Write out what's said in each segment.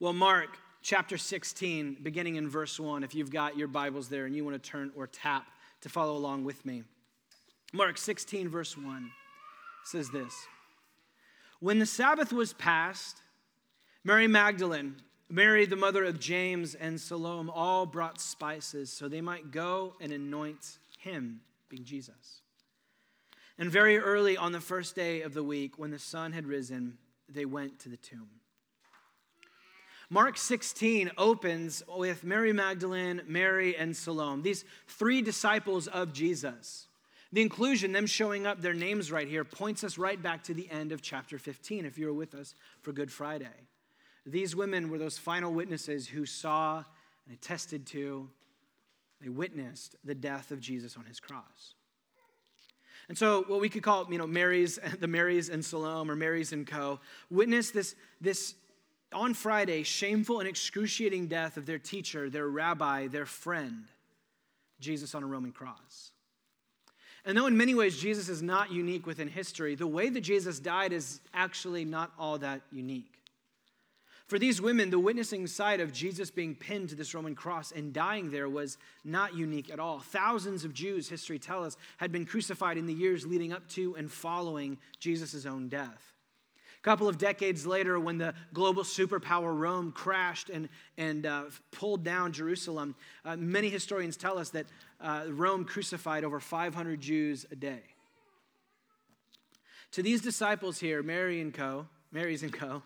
Well, Mark chapter 16, beginning in verse 1, if you've got your Bibles there and you want to turn or tap to follow along with me. Mark 16, verse 1 says this When the Sabbath was past, Mary Magdalene, Mary, the mother of James and Salome, all brought spices so they might go and anoint him, being Jesus. And very early on the first day of the week, when the sun had risen, they went to the tomb. Mark 16 opens with Mary Magdalene, Mary, and Salome, these three disciples of Jesus. The inclusion, them showing up, their names right here, points us right back to the end of chapter 15, if you were with us for Good Friday. These women were those final witnesses who saw and attested to, they witnessed the death of Jesus on his cross. And so, what we could call, you know, Mary's, the Marys and Salome or Marys and Co. witnessed this, this on Friday, shameful and excruciating death of their teacher, their rabbi, their friend, Jesus on a Roman cross. And though in many ways Jesus is not unique within history, the way that Jesus died is actually not all that unique. For these women, the witnessing side of Jesus being pinned to this Roman cross and dying there was not unique at all. Thousands of Jews, history tells us, had been crucified in the years leading up to and following Jesus' own death couple of decades later, when the global superpower Rome crashed and, and uh, pulled down Jerusalem, uh, many historians tell us that uh, Rome crucified over 500 Jews a day. To these disciples here, Mary and co, Mary's and co,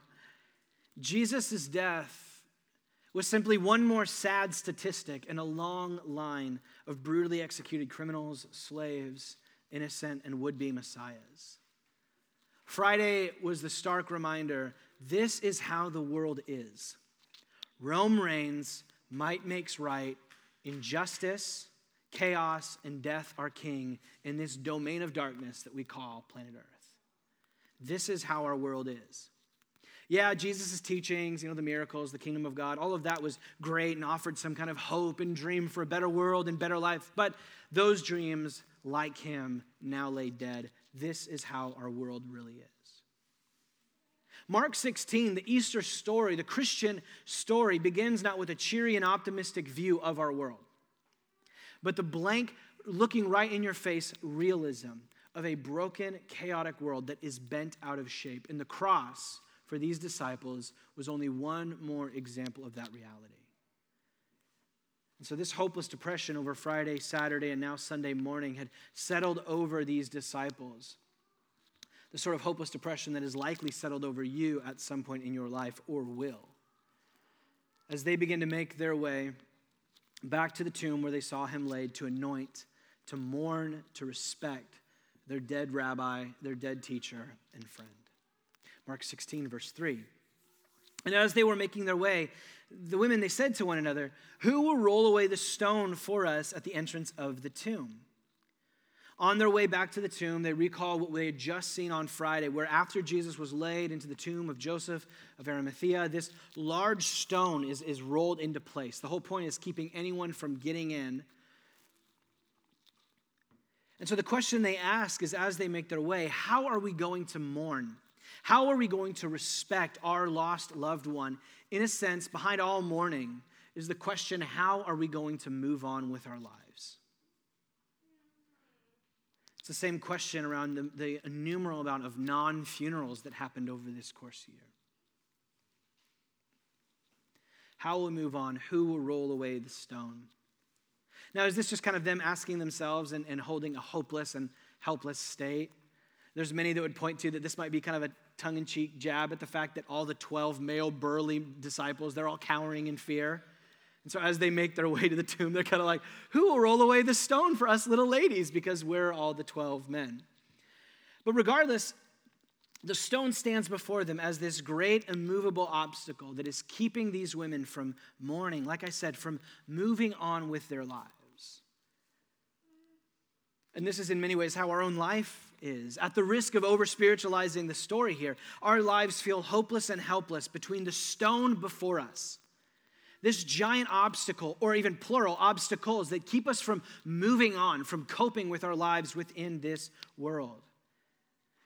Jesus' death was simply one more sad statistic in a long line of brutally executed criminals, slaves, innocent, and would be messiahs. Friday was the stark reminder this is how the world is. Rome reigns, might makes right, injustice, chaos, and death are king in this domain of darkness that we call planet Earth. This is how our world is. Yeah, Jesus' teachings, you know, the miracles, the kingdom of God, all of that was great and offered some kind of hope and dream for a better world and better life. But those dreams, like him, now lay dead this is how our world really is. Mark 16, the Easter story, the Christian story, begins not with a cheery and optimistic view of our world, but the blank, looking right in your face realism of a broken, chaotic world that is bent out of shape. And the cross for these disciples was only one more example of that reality. And so, this hopeless depression over Friday, Saturday, and now Sunday morning had settled over these disciples. The sort of hopeless depression that is likely settled over you at some point in your life or will. As they begin to make their way back to the tomb where they saw him laid to anoint, to mourn, to respect their dead rabbi, their dead teacher, and friend. Mark 16, verse 3. And as they were making their way, the women they said to one another, Who will roll away the stone for us at the entrance of the tomb? On their way back to the tomb, they recall what they had just seen on Friday, where after Jesus was laid into the tomb of Joseph of Arimathea, this large stone is, is rolled into place. The whole point is keeping anyone from getting in. And so the question they ask is as they make their way, how are we going to mourn? How are we going to respect our lost loved one? In a sense, behind all mourning is the question how are we going to move on with our lives? It's the same question around the, the innumerable amount of non funerals that happened over this course year. How will we move on? Who will roll away the stone? Now, is this just kind of them asking themselves and, and holding a hopeless and helpless state? There's many that would point to that this might be kind of a tongue in cheek jab at the fact that all the 12 male burly disciples, they're all cowering in fear. And so as they make their way to the tomb, they're kind of like, who will roll away the stone for us little ladies? Because we're all the 12 men. But regardless, the stone stands before them as this great immovable obstacle that is keeping these women from mourning, like I said, from moving on with their lives. And this is in many ways how our own life is. At the risk of over spiritualizing the story here, our lives feel hopeless and helpless between the stone before us, this giant obstacle, or even plural obstacles that keep us from moving on, from coping with our lives within this world.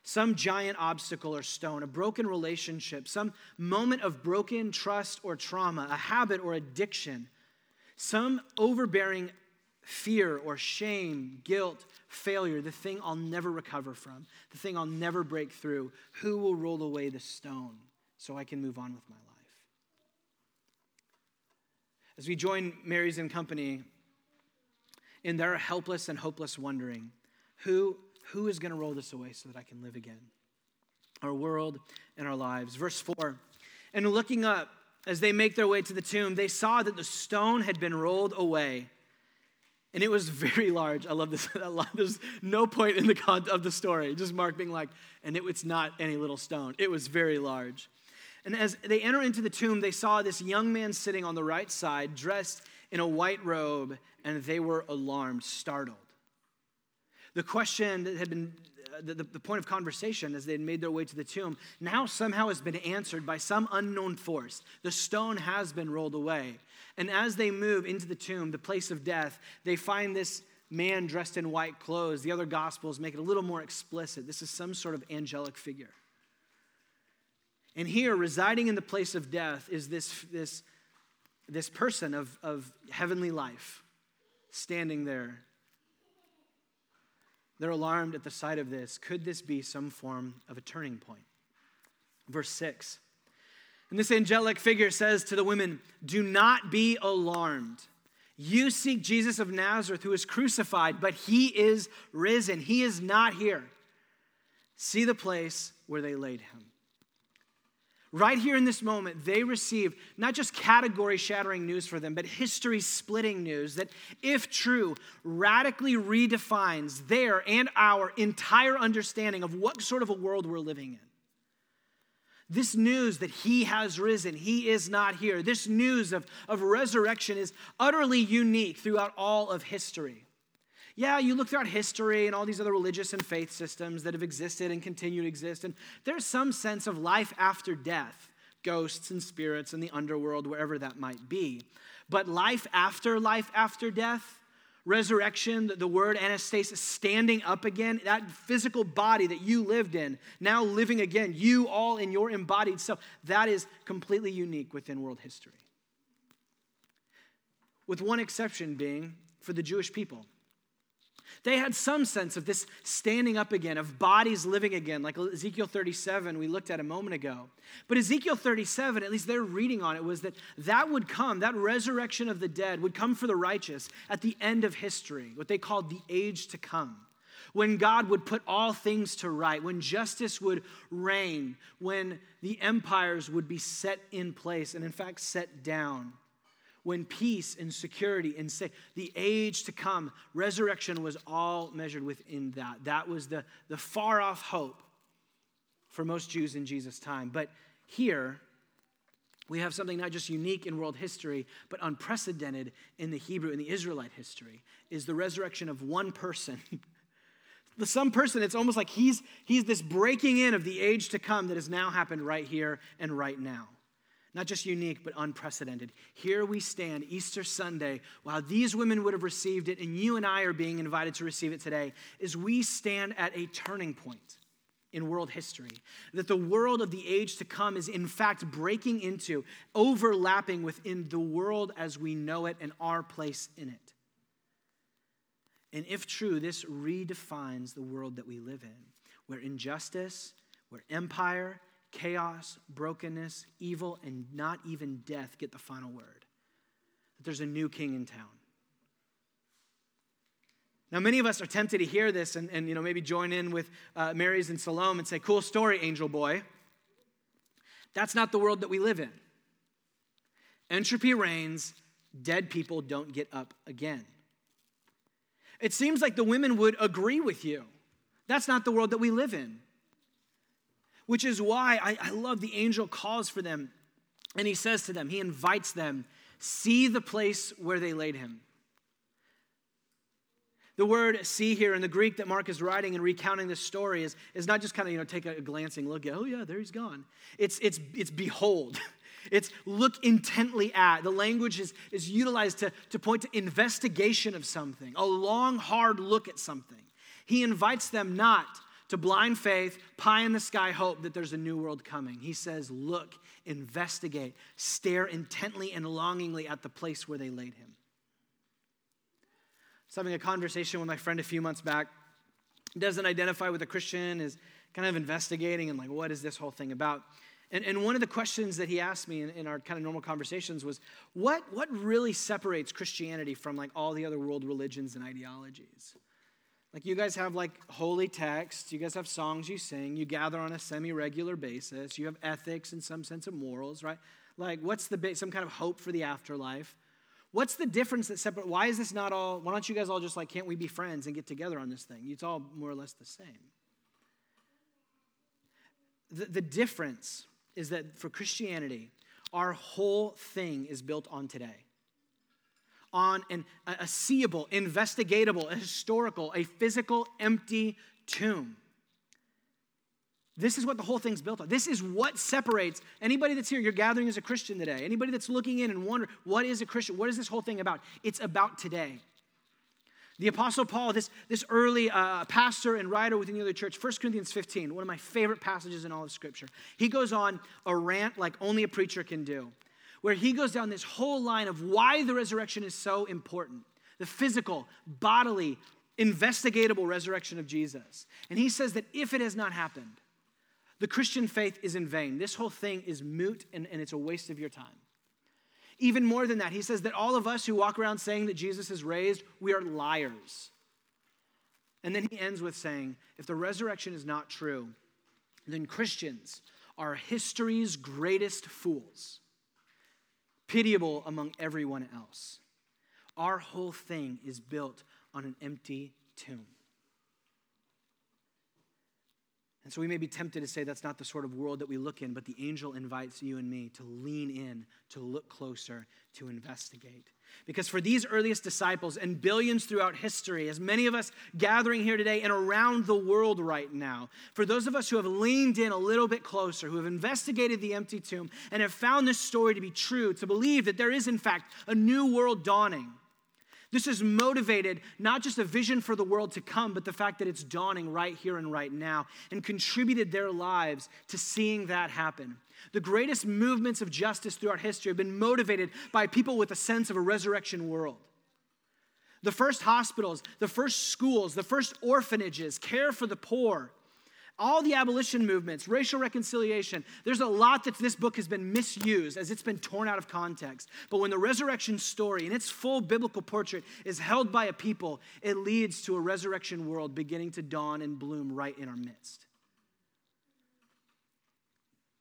some giant obstacle or stone, a broken relationship, some moment of broken trust or trauma, a habit or addiction, some overbearing fear or shame, guilt, failure, the thing I'll never recover from, the thing I'll never break through. Who will roll away the stone so I can move on with my life? As we join Mary's and company in their helpless and hopeless wondering, who, who is going to roll this away so that I can live again? Our world and our lives. Verse 4 And looking up, as they make their way to the tomb, they saw that the stone had been rolled away. And it was very large. I love this. There's no point in the content of the story. Just Mark being like, and it, it's not any little stone. It was very large. And as they enter into the tomb, they saw this young man sitting on the right side, dressed in a white robe, and they were alarmed, startled. The question that had been uh, the, the, point of conversation as they had made their way to the tomb now somehow has been answered by some unknown force. The stone has been rolled away. And as they move into the tomb, the place of death, they find this man dressed in white clothes. The other gospels make it a little more explicit. This is some sort of angelic figure. And here, residing in the place of death, is this, this, this person of, of heavenly life standing there. They're alarmed at the sight of this. Could this be some form of a turning point? Verse 6. And this angelic figure says to the women, Do not be alarmed. You seek Jesus of Nazareth, who is crucified, but he is risen. He is not here. See the place where they laid him. Right here in this moment, they receive not just category shattering news for them, but history splitting news that, if true, radically redefines their and our entire understanding of what sort of a world we're living in. This news that he has risen, he is not here. This news of, of resurrection is utterly unique throughout all of history. Yeah, you look throughout history and all these other religious and faith systems that have existed and continue to exist, and there's some sense of life after death ghosts and spirits and the underworld, wherever that might be. But life after life after death, resurrection, the word anastasis, standing up again, that physical body that you lived in, now living again, you all in your embodied self, that is completely unique within world history. With one exception being for the Jewish people. They had some sense of this standing up again, of bodies living again, like Ezekiel 37 we looked at a moment ago. But Ezekiel 37, at least their reading on it, was that that would come, that resurrection of the dead would come for the righteous at the end of history, what they called the age to come. When God would put all things to right, when justice would reign, when the empires would be set in place and, in fact, set down when peace and security and say the age to come resurrection was all measured within that. That was the, the far off hope for most jews in jesus time. But here we have something not just unique in world history but unprecedented in the hebrew and the israelite history is the resurrection of one person. The some person it's almost like he's he's this breaking in of the age to come that has now happened right here and right now not just unique, but unprecedented. Here we stand, Easter Sunday, while these women would have received it, and you and I are being invited to receive it today, is we stand at a turning point in world history. That the world of the age to come is, in fact, breaking into, overlapping within the world as we know it and our place in it. And if true, this redefines the world that we live in, where injustice, where empire, chaos, brokenness, evil, and not even death get the final word. That there's a new king in town. Now, many of us are tempted to hear this and, and you know, maybe join in with uh, Mary's and Salome and say, cool story, angel boy. That's not the world that we live in. Entropy reigns, dead people don't get up again. It seems like the women would agree with you. That's not the world that we live in which is why I, I love the angel calls for them. And he says to them, he invites them, see the place where they laid him. The word see here in the Greek that Mark is writing and recounting this story is, is not just kind of, you know, take a glancing look at, oh yeah, there he's gone. It's, it's, it's behold. It's look intently at. The language is, is utilized to, to point to investigation of something, a long, hard look at something. He invites them not to blind faith, pie in the sky hope that there's a new world coming. He says, Look, investigate, stare intently and longingly at the place where they laid him. I was having a conversation with my friend a few months back. He doesn't identify with a Christian, is kind of investigating and like, what is this whole thing about? And, and one of the questions that he asked me in, in our kind of normal conversations was, what, what really separates Christianity from like all the other world religions and ideologies? Like you guys have like holy texts, you guys have songs you sing, you gather on a semi-regular basis, you have ethics and some sense of morals, right? Like what's the some kind of hope for the afterlife? What's the difference that separate? Why is this not all? Why don't you guys all just like can't we be friends and get together on this thing? It's all more or less the same. The, the difference is that for Christianity, our whole thing is built on today on an, a seeable, investigatable, a historical, a physical, empty tomb. This is what the whole thing's built on. This is what separates anybody that's here. You're gathering as a Christian today. Anybody that's looking in and wonder, what is a Christian? What is this whole thing about? It's about today. The Apostle Paul, this, this early uh, pastor and writer within the early church, 1 Corinthians 15, one of my favorite passages in all of Scripture. He goes on a rant like only a preacher can do where he goes down this whole line of why the resurrection is so important the physical, bodily, investigatable resurrection of Jesus. And he says that if it has not happened, the Christian faith is in vain. This whole thing is moot and, and it's a waste of your time. Even more than that, he says that all of us who walk around saying that Jesus is raised, we are liars. And then he ends with saying, if the resurrection is not true, then Christians are history's greatest fools pitiable among everyone else. Our whole thing is built on an empty tomb. And so we may be tempted to say that's not the sort of world that we look in, but the angel invites you and me to lean in, to look closer, to investigate. Because for these earliest disciples and billions throughout history, as many of us gathering here today and around the world right now, for those of us who have leaned in a little bit closer, who have investigated the empty tomb and have found this story to be true, to believe that there is, in fact, a new world dawning, this has motivated not just a vision for the world to come, but the fact that it's dawning right here and right now, and contributed their lives to seeing that happen. The greatest movements of justice throughout history have been motivated by people with a sense of a resurrection world. The first hospitals, the first schools, the first orphanages, care for the poor, all the abolition movements, racial reconciliation, there's a lot that this book has been misused as it's been torn out of context. But when the resurrection story in its full biblical portrait is held by a people, it leads to a resurrection world beginning to dawn and bloom right in our midst.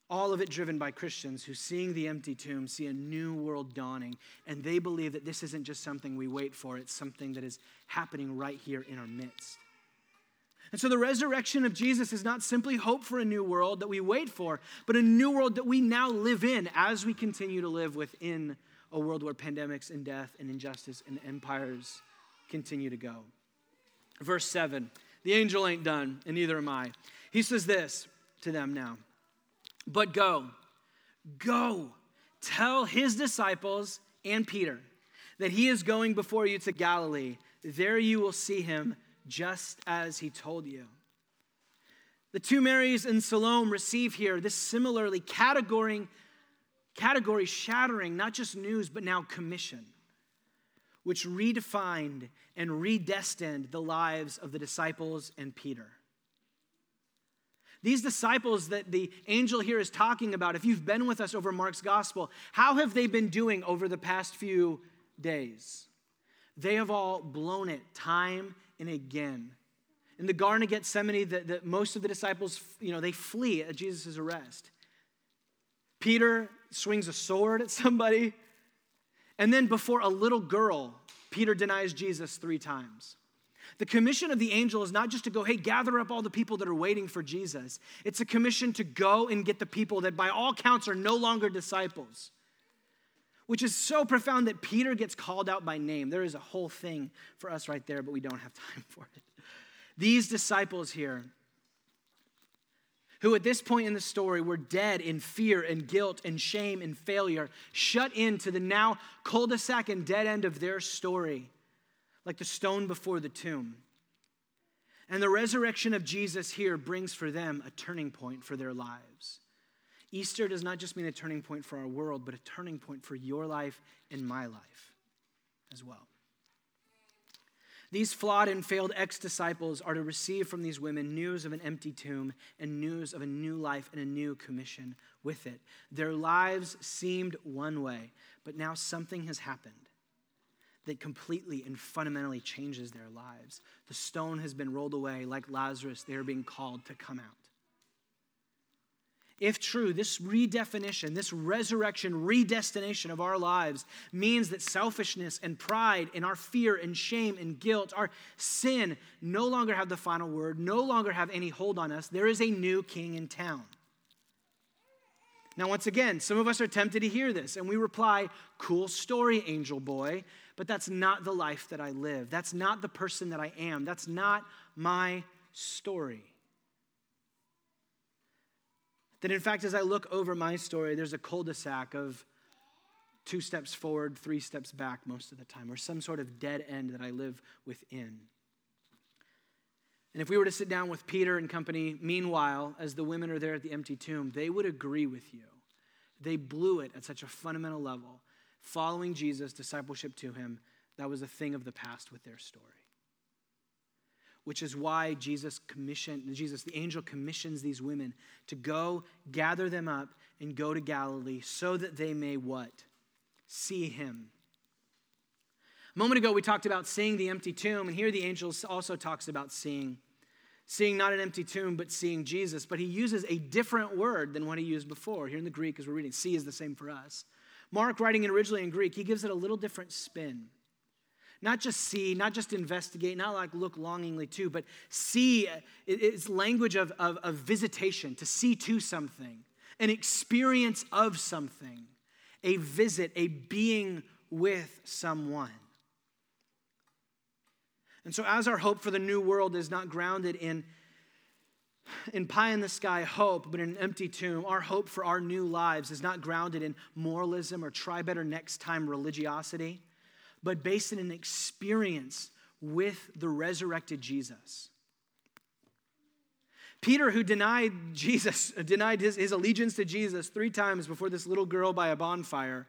All of it driven by Christians who, seeing the empty tomb, see a new world dawning, and they believe that this isn't just something we wait for, it's something that is happening right here in our midst. And so the resurrection of Jesus is not simply hope for a new world that we wait for, but a new world that we now live in as we continue to live within a world where pandemics and death and injustice and empires continue to go. Verse 7 The angel ain't done, and neither am I. He says this to them now But go, go, tell his disciples and Peter that he is going before you to Galilee. There you will see him just as he told you. The two Marys and Salome receive here this similarly category, category shattering, not just news, but now commission, which redefined and redestined the lives of the disciples and Peter. These disciples that the angel here is talking about, if you've been with us over Mark's gospel, how have they been doing over the past few days? They have all blown it time and again. In the Garden of Gethsemane, the, the, most of the disciples, you know, they flee at Jesus' arrest. Peter swings a sword at somebody. And then before a little girl, Peter denies Jesus three times. The commission of the angel is not just to go, hey, gather up all the people that are waiting for Jesus. It's a commission to go and get the people that, by all counts, are no longer disciples which is so profound that Peter gets called out by name. There is a whole thing for us right there, but we don't have time for it. These disciples here, who at this point in the story were dead in fear and guilt and shame and failure, shut into the now cul de sac and dead end of their story, like the stone before the tomb. And the resurrection of Jesus here brings for them a turning point for their lives. Easter does not just mean a turning point for our world, but a turning point for your life and my life as well. These flawed and failed ex disciples are to receive from these women news of an empty tomb and news of a new life and a new commission with it. Their lives seemed one way, but now something has happened that completely and fundamentally changes their lives. The stone has been rolled away. Like Lazarus, they are being called to come out. If true, this redefinition, this resurrection, redestination of our lives means that selfishness and pride and our fear and shame and guilt, our sin, no longer have the final word, no longer have any hold on us. There is a new king in town. Now, once again, some of us are tempted to hear this, and we reply, Cool story, angel boy, but that's not the life that I live. That's not the person that I am. That's not my story. That in fact, as I look over my story, there's a cul de sac of two steps forward, three steps back most of the time, or some sort of dead end that I live within. And if we were to sit down with Peter and company, meanwhile, as the women are there at the empty tomb, they would agree with you. They blew it at such a fundamental level. Following Jesus, discipleship to him, that was a thing of the past with their story which is why Jesus commissioned, Jesus, the angel commissions these women to go gather them up and go to Galilee so that they may what? See him. A moment ago, we talked about seeing the empty tomb, and here the angel also talks about seeing. Seeing not an empty tomb, but seeing Jesus. But he uses a different word than what he used before. Here in the Greek, as we're reading, see is the same for us. Mark, writing it originally in Greek, he gives it a little different spin. Not just see, not just investigate, not like look longingly to, but see. is language of, of, of visitation, to see to something, an experience of something, a visit, a being with someone. And so, as our hope for the new world is not grounded in, in pie in the sky hope, but in an empty tomb, our hope for our new lives is not grounded in moralism or try better next time religiosity but based in an experience with the resurrected Jesus. Peter, who denied Jesus, denied his, his allegiance to Jesus three times before this little girl by a bonfire,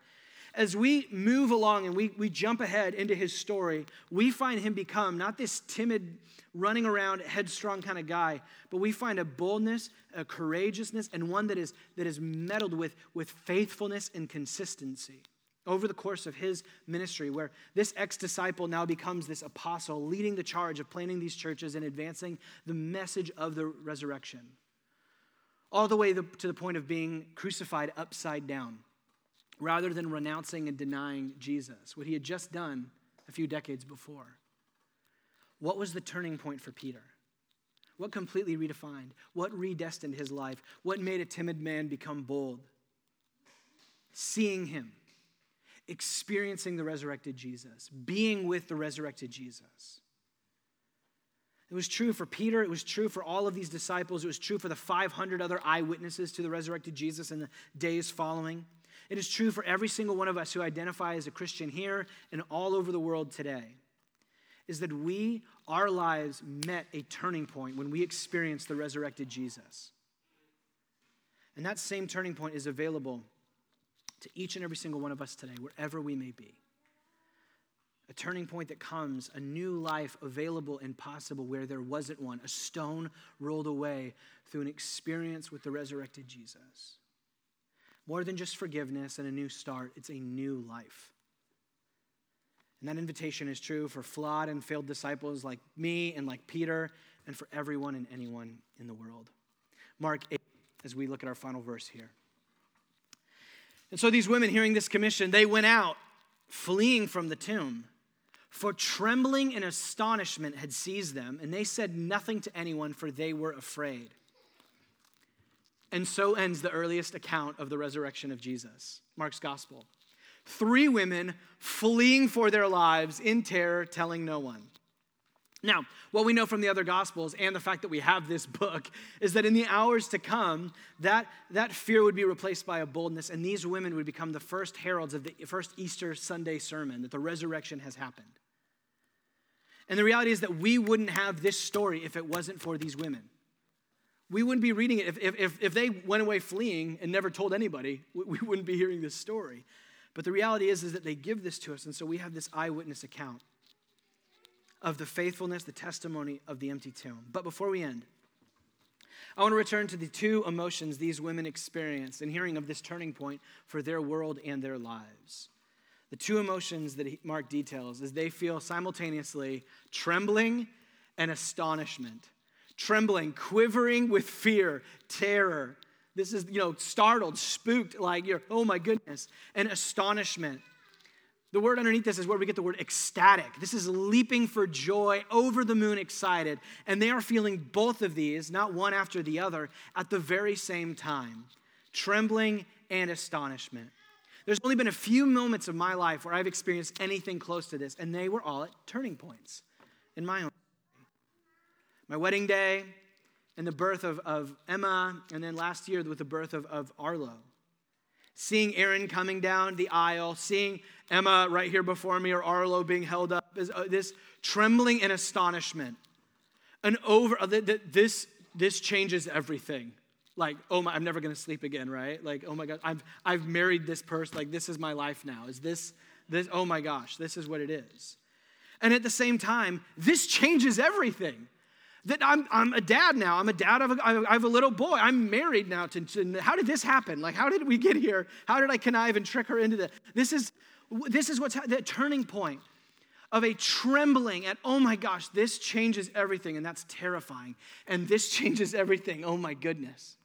as we move along and we, we jump ahead into his story, we find him become not this timid, running around, headstrong kind of guy, but we find a boldness, a courageousness, and one that is, that is meddled with, with faithfulness and consistency over the course of his ministry, where this ex disciple now becomes this apostle, leading the charge of planting these churches and advancing the message of the resurrection, all the way to the point of being crucified upside down, rather than renouncing and denying Jesus, what he had just done a few decades before. What was the turning point for Peter? What completely redefined? What redestined his life? What made a timid man become bold? Seeing him experiencing the resurrected Jesus, being with the resurrected Jesus. It was true for Peter. It was true for all of these disciples. It was true for the 500 other eyewitnesses to the resurrected Jesus in the days following. It is true for every single one of us who identify as a Christian here and all over the world today. Is that we, our lives, met a turning point when we experienced the resurrected Jesus. And that same turning point is available to each and every single one of us today, wherever we may be. A turning point that comes, a new life available and possible where there wasn't one, a stone rolled away through an experience with the resurrected Jesus. More than just forgiveness and a new start, it's a new life. And that invitation is true for flawed and failed disciples like me and like Peter, and for everyone and anyone in the world. Mark 8, as we look at our final verse here. And so these women, hearing this commission, they went out, fleeing from the tomb. For trembling and astonishment had seized them, and they said nothing to anyone, for they were afraid. And so ends the earliest account of the resurrection of Jesus, Mark's gospel. Three women fleeing for their lives in terror, telling no one. Now, what we know from the other gospels and the fact that we have this book is that in the hours to come, that, that fear would be replaced by a boldness, and these women would become the first heralds of the first Easter Sunday sermon that the resurrection has happened. And the reality is that we wouldn't have this story if it wasn't for these women. We wouldn't be reading it if, if, if they went away fleeing and never told anybody, we wouldn't be hearing this story. But the reality is, is that they give this to us, and so we have this eyewitness account of the faithfulness, the testimony of the empty tomb. But before we end, I want to return to the two emotions these women experienced in hearing of this turning point for their world and their lives. The two emotions that Mark details is they feel simultaneously trembling and astonishment. Trembling, quivering with fear, terror. This is, you know, startled, spooked, like you're, oh my goodness, and astonishment. The word underneath this is where we get the word ecstatic. This is leaping for joy, over the moon excited. And they are feeling both of these, not one after the other, at the very same time trembling and astonishment. There's only been a few moments of my life where I've experienced anything close to this, and they were all at turning points in my own. My wedding day, and the birth of, of Emma, and then last year with the birth of, of Arlo seeing Aaron coming down the aisle, seeing Emma right here before me, or Arlo being held up, is uh, this trembling and astonishment. And over uh, this, this changes everything. Like, oh my, I'm never gonna sleep again, right? Like, oh my God, I've, I've married this person. Like, this is my life now. Is this, this, oh my gosh, this is what it is. And at the same time, this changes everything that I'm, I'm a dad now. I'm a dad of a, I have a little boy. I'm married now. To, to, how did this happen? Like, how did we get here? How did I connive and trick her into this? This is, this is what's the turning point of a trembling at, oh my gosh, this changes everything, and that's terrifying. And this changes everything, oh my goodness.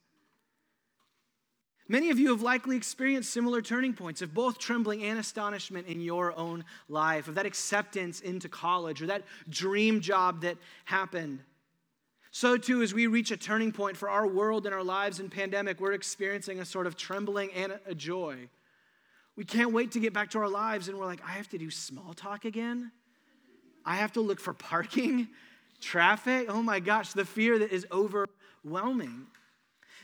Many of you have likely experienced similar turning points of both trembling and astonishment in your own life, of that acceptance into college or that dream job that happened. So, too, as we reach a turning point for our world and our lives in pandemic, we're experiencing a sort of trembling and a joy. We can't wait to get back to our lives, and we're like, I have to do small talk again. I have to look for parking, traffic. Oh my gosh, the fear that is overwhelming.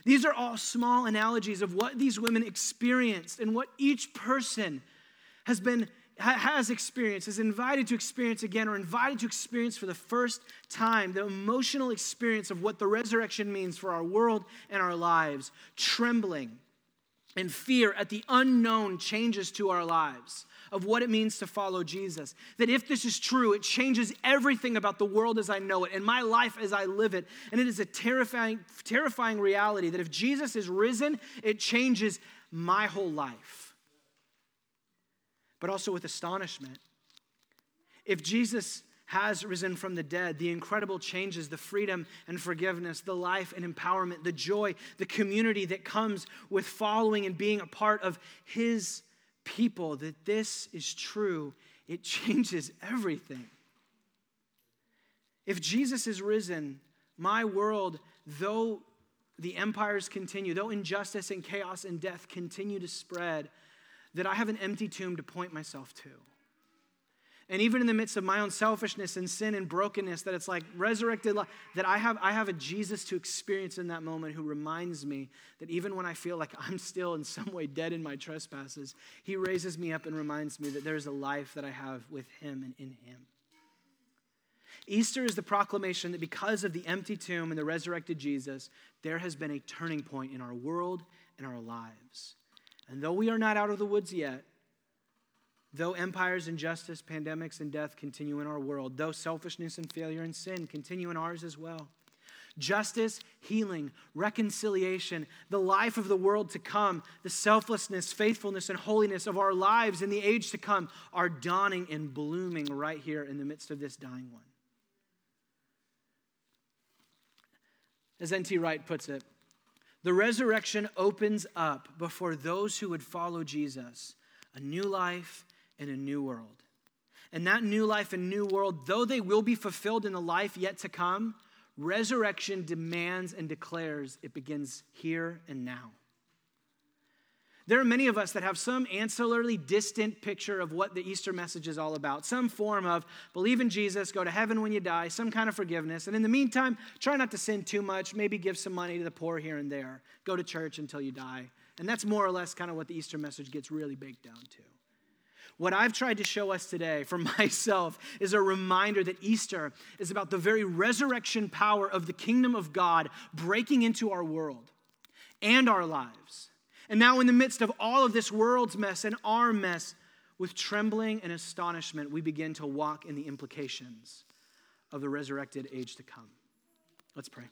These are all small analogies of what these women experienced and what each person has been has experienced, is invited to experience again, or invited to experience for the first time the emotional experience of what the resurrection means for our world and our lives, trembling and fear at the unknown changes to our lives of what it means to follow Jesus. That if this is true, it changes everything about the world as I know it and my life as I live it. And it is a terrifying, terrifying reality that if Jesus is risen, it changes my whole life but also with astonishment. If Jesus has risen from the dead, the incredible changes, the freedom and forgiveness, the life and empowerment, the joy, the community that comes with following and being a part of his people, that this is true, it changes everything. If Jesus is risen, my world, though the empires continue, though injustice and chaos and death continue to spread, that I have an empty tomb to point myself to. And even in the midst of my own selfishness and sin and brokenness, that it's like resurrected life, that I have, I have a Jesus to experience in that moment who reminds me that even when I feel like I'm still in some way dead in my trespasses, he raises me up and reminds me that there's a life that I have with him and in him. Easter is the proclamation that because of the empty tomb and the resurrected Jesus, there has been a turning point in our world and our lives. And though we are not out of the woods yet, though empires, injustice, pandemics, and death continue in our world, though selfishness and failure and sin continue in ours as well, justice, healing, reconciliation, the life of the world to come, the selflessness, faithfulness, and holiness of our lives in the age to come are dawning and blooming right here in the midst of this dying one. As N.T. Wright puts it, the resurrection opens up before those who would follow Jesus a new life and a new world. And that new life and new world, though they will be fulfilled in the life yet to come, resurrection demands and declares it begins here and now. There are many of us that have some ancillarily distant picture of what the Easter message is all about. Some form of believe in Jesus, go to heaven when you die, some kind of forgiveness. And in the meantime, try not to sin too much, maybe give some money to the poor here and there. Go to church until you die. And that's more or less kind of what the Easter message gets really baked down to. What I've tried to show us today for myself is a reminder that Easter is about the very resurrection power of the kingdom of God breaking into our world and our lives. And now, in the midst of all of this world's mess and our mess, with trembling and astonishment, we begin to walk in the implications of the resurrected age to come. Let's pray.